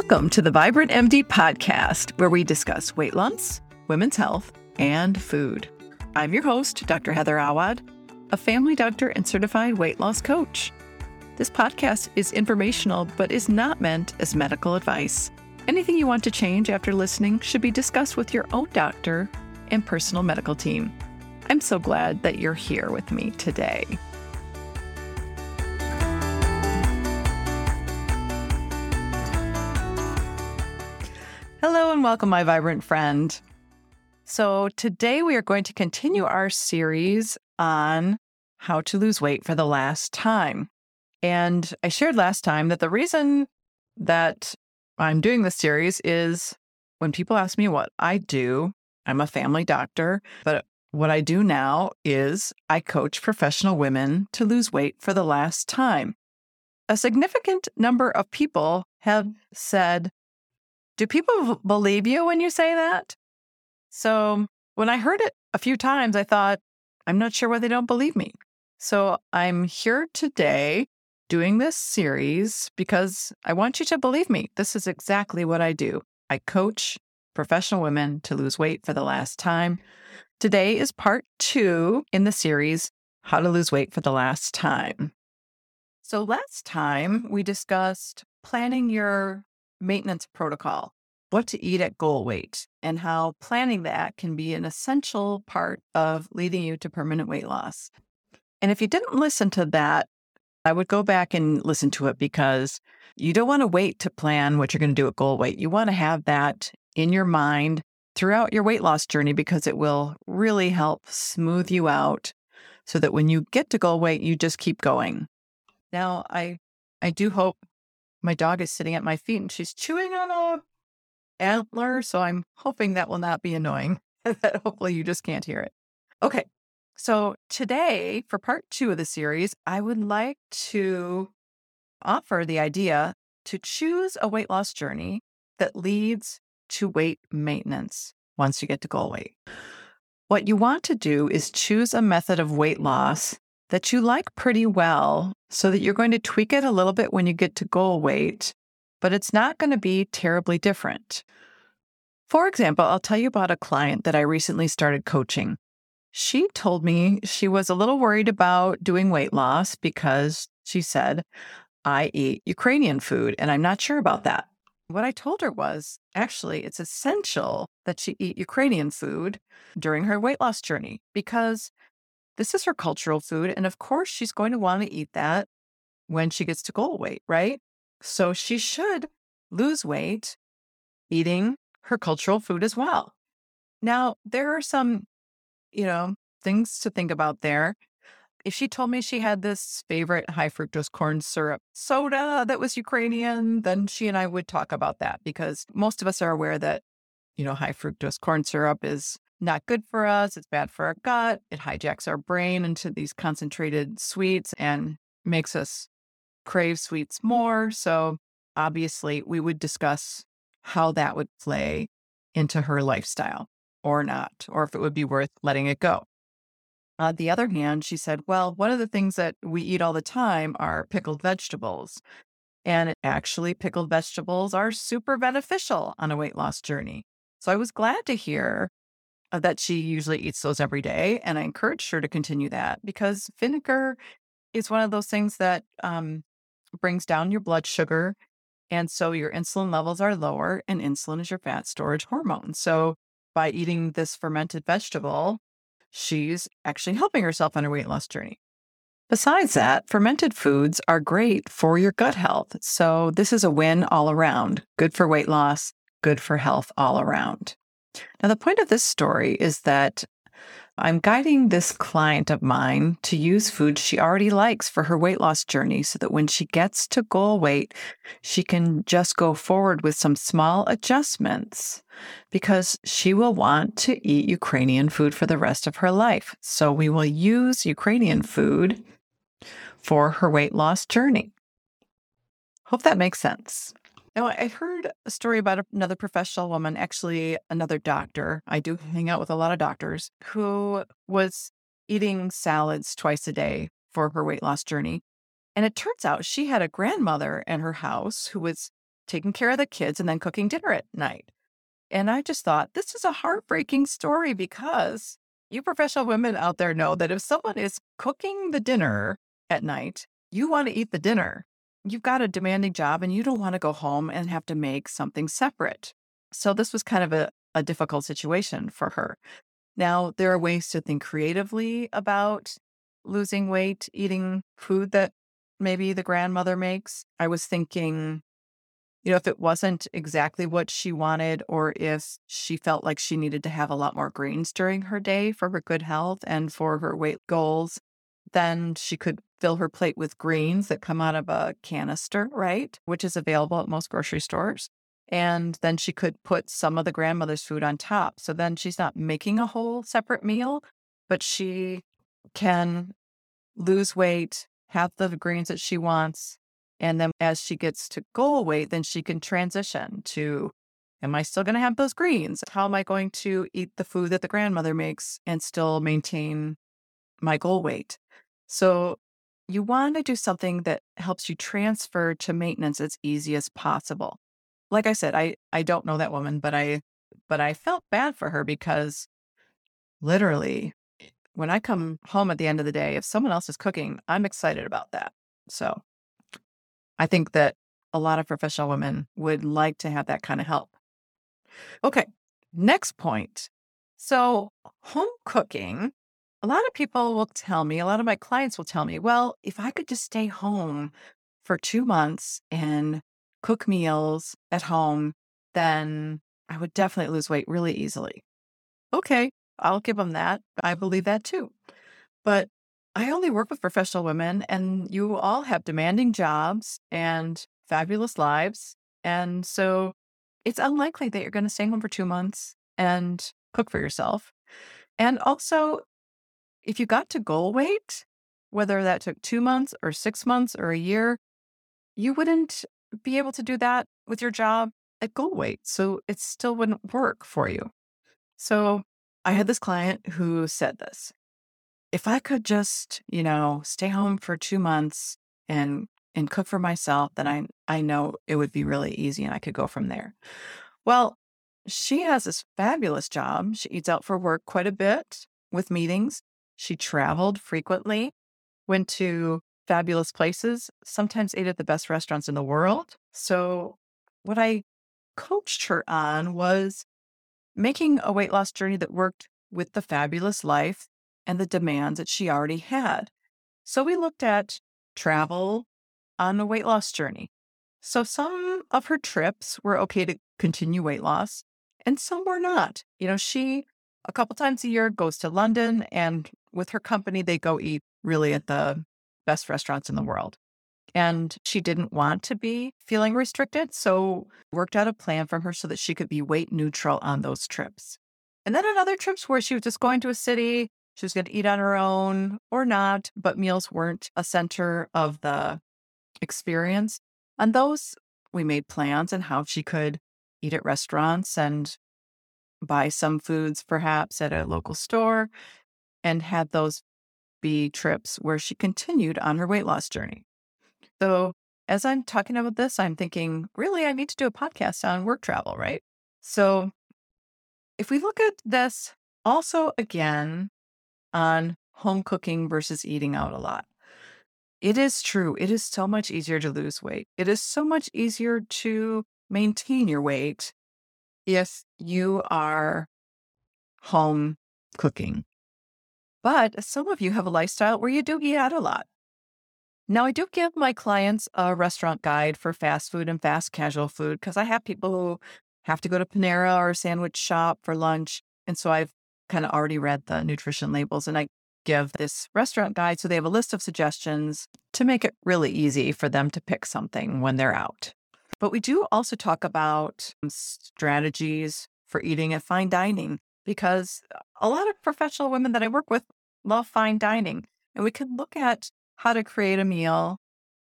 Welcome to the Vibrant MD podcast, where we discuss weight loss, women's health, and food. I'm your host, Dr. Heather Awad, a family doctor and certified weight loss coach. This podcast is informational but is not meant as medical advice. Anything you want to change after listening should be discussed with your own doctor and personal medical team. I'm so glad that you're here with me today. And welcome, my vibrant friend. So, today we are going to continue our series on how to lose weight for the last time. And I shared last time that the reason that I'm doing this series is when people ask me what I do, I'm a family doctor, but what I do now is I coach professional women to lose weight for the last time. A significant number of people have said, do people believe you when you say that? So when I heard it a few times, I thought, I'm not sure why they don't believe me. So I'm here today doing this series because I want you to believe me. This is exactly what I do. I coach professional women to lose weight for the last time. Today is part two in the series, How to Lose Weight for the Last Time. So last time we discussed planning your maintenance protocol, what to eat at goal weight, and how planning that can be an essential part of leading you to permanent weight loss. And if you didn't listen to that, I would go back and listen to it because you don't want to wait to plan what you're going to do at goal weight. You want to have that in your mind throughout your weight loss journey because it will really help smooth you out so that when you get to goal weight, you just keep going. Now, I I do hope my dog is sitting at my feet and she's chewing on a antler. So I'm hoping that will not be annoying. that hopefully you just can't hear it. Okay. So today, for part two of the series, I would like to offer the idea to choose a weight loss journey that leads to weight maintenance once you get to goal weight. What you want to do is choose a method of weight loss that you like pretty well so that you're going to tweak it a little bit when you get to goal weight, but it's not going to be terribly different. For example, I'll tell you about a client that I recently started coaching. She told me she was a little worried about doing weight loss because she said, I eat Ukrainian food and I'm not sure about that. What I told her was actually, it's essential that she eat Ukrainian food during her weight loss journey because this is her cultural food. And of course, she's going to want to eat that when she gets to goal weight, right? So she should lose weight eating her cultural food as well. Now, there are some, you know, things to think about there. If she told me she had this favorite high fructose corn syrup soda that was Ukrainian, then she and I would talk about that because most of us are aware that, you know, high fructose corn syrup is not good for us. It's bad for our gut. It hijacks our brain into these concentrated sweets and makes us crave sweets more. So, obviously, we would discuss how that would play into her lifestyle or not, or if it would be worth letting it go. On the other hand, she said, Well, one of the things that we eat all the time are pickled vegetables. And actually, pickled vegetables are super beneficial on a weight loss journey. So I was glad to hear that she usually eats those every day. And I encouraged her to continue that because vinegar is one of those things that um, brings down your blood sugar. And so your insulin levels are lower, and insulin is your fat storage hormone. So by eating this fermented vegetable, she's actually helping herself on her weight loss journey. Besides that, fermented foods are great for your gut health. So this is a win all around. Good for weight loss, good for health all around. Now, the point of this story is that I'm guiding this client of mine to use food she already likes for her weight loss journey so that when she gets to goal weight, she can just go forward with some small adjustments because she will want to eat Ukrainian food for the rest of her life. So we will use Ukrainian food for her weight loss journey. Hope that makes sense. Now, I heard a story about another professional woman, actually, another doctor. I do hang out with a lot of doctors who was eating salads twice a day for her weight loss journey. And it turns out she had a grandmother in her house who was taking care of the kids and then cooking dinner at night. And I just thought this is a heartbreaking story because you professional women out there know that if someone is cooking the dinner at night, you want to eat the dinner. You've got a demanding job and you don't want to go home and have to make something separate. So this was kind of a, a difficult situation for her. Now, there are ways to think creatively about losing weight, eating food that maybe the grandmother makes. I was thinking, you know, if it wasn't exactly what she wanted, or if she felt like she needed to have a lot more greens during her day for her good health and for her weight goals, then she could fill her plate with greens that come out of a canister, right? Which is available at most grocery stores. And then she could put some of the grandmother's food on top. So then she's not making a whole separate meal, but she can lose weight, have the greens that she wants. And then as she gets to goal weight, then she can transition to Am I still going to have those greens? How am I going to eat the food that the grandmother makes and still maintain my goal weight? So you want to do something that helps you transfer to maintenance as easy as possible. Like I said, I I don't know that woman, but I but I felt bad for her because literally eh, when I come mm. home at the end of the day, if someone else is cooking, I'm excited about that. So I think that a lot of professional women would like to have that kind of help. Okay, next point. So, home cooking, a lot of people will tell me, a lot of my clients will tell me, well, if I could just stay home for two months and cook meals at home, then I would definitely lose weight really easily. Okay, I'll give them that. I believe that too. But I only work with professional women, and you all have demanding jobs and fabulous lives. And so it's unlikely that you're going to stay home for two months and cook for yourself. And also, if you got to goal weight, whether that took two months or six months or a year, you wouldn't be able to do that with your job at goal weight. So it still wouldn't work for you. So I had this client who said this if I could just, you know, stay home for two months and and cook for myself, then I I know it would be really easy and I could go from there. Well, she has this fabulous job. She eats out for work quite a bit with meetings. She traveled frequently, went to fabulous places, sometimes ate at the best restaurants in the world. So, what I coached her on was making a weight loss journey that worked with the fabulous life and the demands that she already had. So we looked at travel on a weight loss journey. So some of her trips were okay to continue weight loss, and some were not. You know, she a couple times a year goes to London, and with her company, they go eat really at the best restaurants in the world. And she didn't want to be feeling restricted. So worked out a plan for her so that she could be weight neutral on those trips. And then on other trips where she was just going to a city, she was going to eat on her own or not, but meals weren't a center of the experience. On those, we made plans on how she could eat at restaurants and buy some foods perhaps at a local store and had those be trips where she continued on her weight loss journey. So as I'm talking about this, I'm thinking, really, I need to do a podcast on work travel, right? So if we look at this also again on home cooking versus eating out a lot, it is true. It is so much easier to lose weight. It is so much easier to maintain your weight if you are home cooking. But some of you have a lifestyle where you do eat out a lot. Now, I do give my clients a restaurant guide for fast food and fast casual food because I have people who have to go to Panera or a sandwich shop for lunch. And so I've kind of already read the nutrition labels and I give this restaurant guide so they have a list of suggestions to make it really easy for them to pick something when they're out. But we do also talk about um, strategies for eating at fine dining because uh, a lot of professional women that I work with love fine dining. And we can look at how to create a meal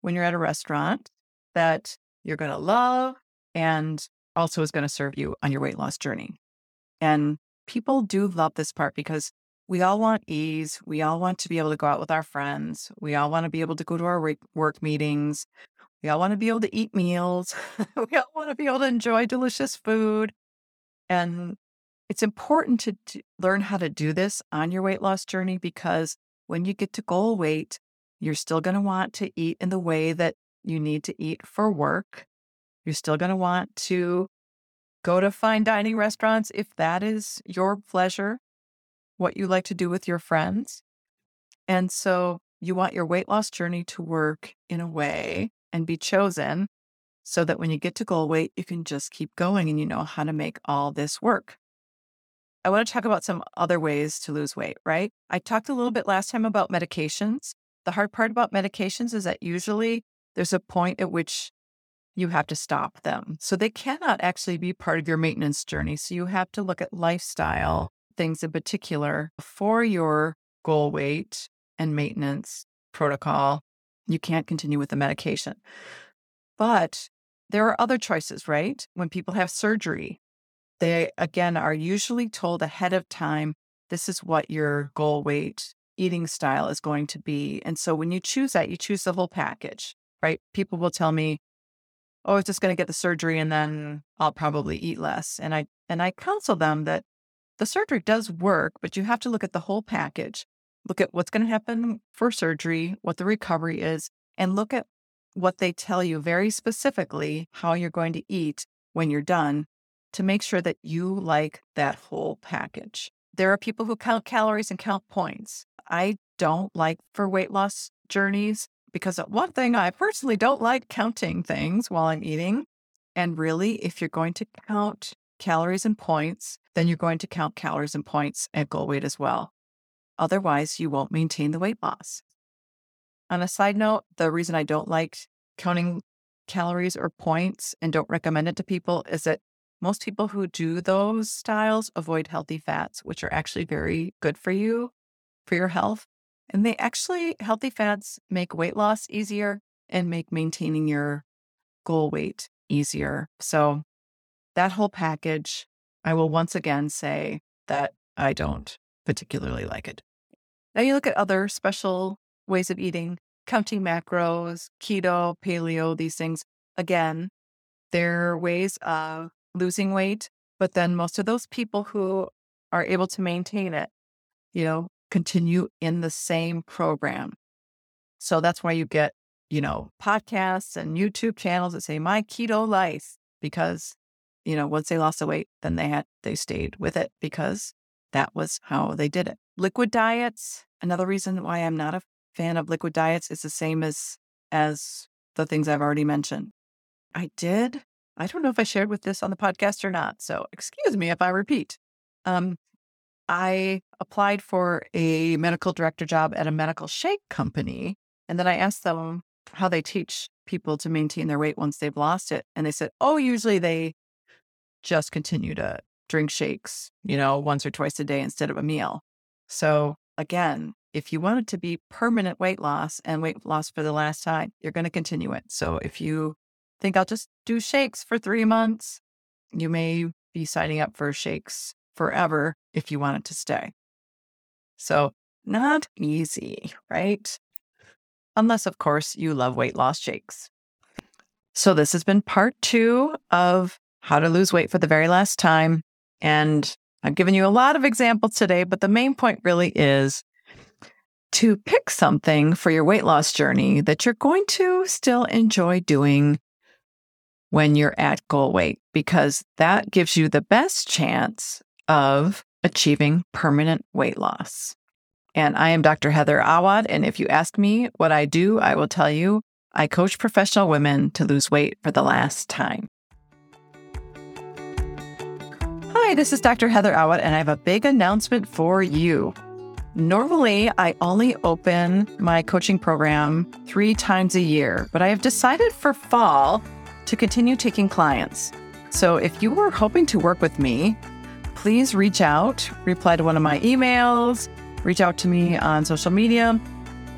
when you're at a restaurant that you're going to love and also is going to serve you on your weight loss journey. And people do love this part because we all want ease. We all want to be able to go out with our friends. We all want to be able to go to our work meetings. We all want to be able to eat meals. we all want to be able to enjoy delicious food. And it's important to learn how to do this on your weight loss journey because when you get to goal weight, you're still going to want to eat in the way that you need to eat for work. You're still going to want to go to fine dining restaurants if that is your pleasure, what you like to do with your friends. And so you want your weight loss journey to work in a way and be chosen so that when you get to goal weight, you can just keep going and you know how to make all this work. I want to talk about some other ways to lose weight, right? I talked a little bit last time about medications. The hard part about medications is that usually there's a point at which you have to stop them. So they cannot actually be part of your maintenance journey. So you have to look at lifestyle things in particular for your goal weight and maintenance protocol. You can't continue with the medication. But there are other choices, right? When people have surgery, they again are usually told ahead of time this is what your goal weight eating style is going to be. And so when you choose that, you choose the whole package, right? People will tell me, "Oh, it's just going to get the surgery and then I'll probably eat less." And I and I counsel them that the surgery does work, but you have to look at the whole package. Look at what's going to happen for surgery, what the recovery is, and look at what they tell you very specifically how you're going to eat when you're done to make sure that you like that whole package. There are people who count calories and count points. I don't like for weight loss journeys because uh, one thing I personally don't like counting things while I'm eating. And really, if you're going to count calories and points, then you're going to count calories and points at goal weight as well. Otherwise, you won't maintain the weight loss. On a side note, the reason I don't like counting calories or points and don't recommend it to people is that most people who do those styles avoid healthy fats, which are actually very good for you, for your health. And they actually, healthy fats make weight loss easier and make maintaining your goal weight easier. So, that whole package, I will once again say that I don't particularly like it. Now, you look at other special ways of eating, counting macros, keto, paleo, these things. Again, they're ways of losing weight, but then most of those people who are able to maintain it, you know, continue in the same program. So that's why you get, you know, podcasts and YouTube channels that say my keto life because, you know, once they lost the weight, then they had they stayed with it because that was how they did it. Liquid diets, another reason why I'm not a fan of liquid diets is the same as as the things I've already mentioned. I did. I don't know if I shared with this on the podcast or not, so excuse me if I repeat. Um, I applied for a medical director job at a medical shake company, and then I asked them how they teach people to maintain their weight once they've lost it, and they said, "Oh, usually they just continue to drink shakes, you know, once or twice a day instead of a meal." So again, if you want it to be permanent weight loss and weight loss for the last time, you're going to continue it. So if you think I'll just do shakes for three months, you may be signing up for shakes forever if you want it to stay. So, not easy, right? Unless, of course, you love weight loss shakes. So, this has been part two of how to lose weight for the very last time. And I've given you a lot of examples today, but the main point really is to pick something for your weight loss journey that you're going to still enjoy doing when you're at goal weight, because that gives you the best chance of achieving permanent weight loss. And I am Dr. Heather Awad. And if you ask me what I do, I will tell you I coach professional women to lose weight for the last time. Hi, this is Dr. Heather Awad, and I have a big announcement for you. Normally, I only open my coaching program three times a year, but I have decided for fall to continue taking clients. So if you are hoping to work with me, please reach out, reply to one of my emails, reach out to me on social media,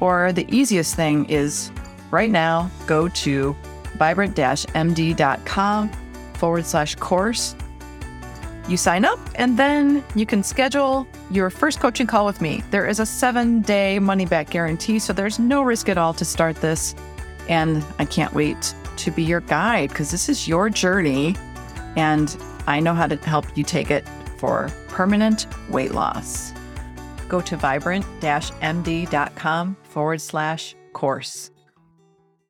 or the easiest thing is right now go to vibrant md.com forward slash course you sign up and then you can schedule your first coaching call with me. There is a seven day money back guarantee, so there's no risk at all to start this. And I can't wait to be your guide because this is your journey. And I know how to help you take it for permanent weight loss. Go to vibrant md.com forward slash course.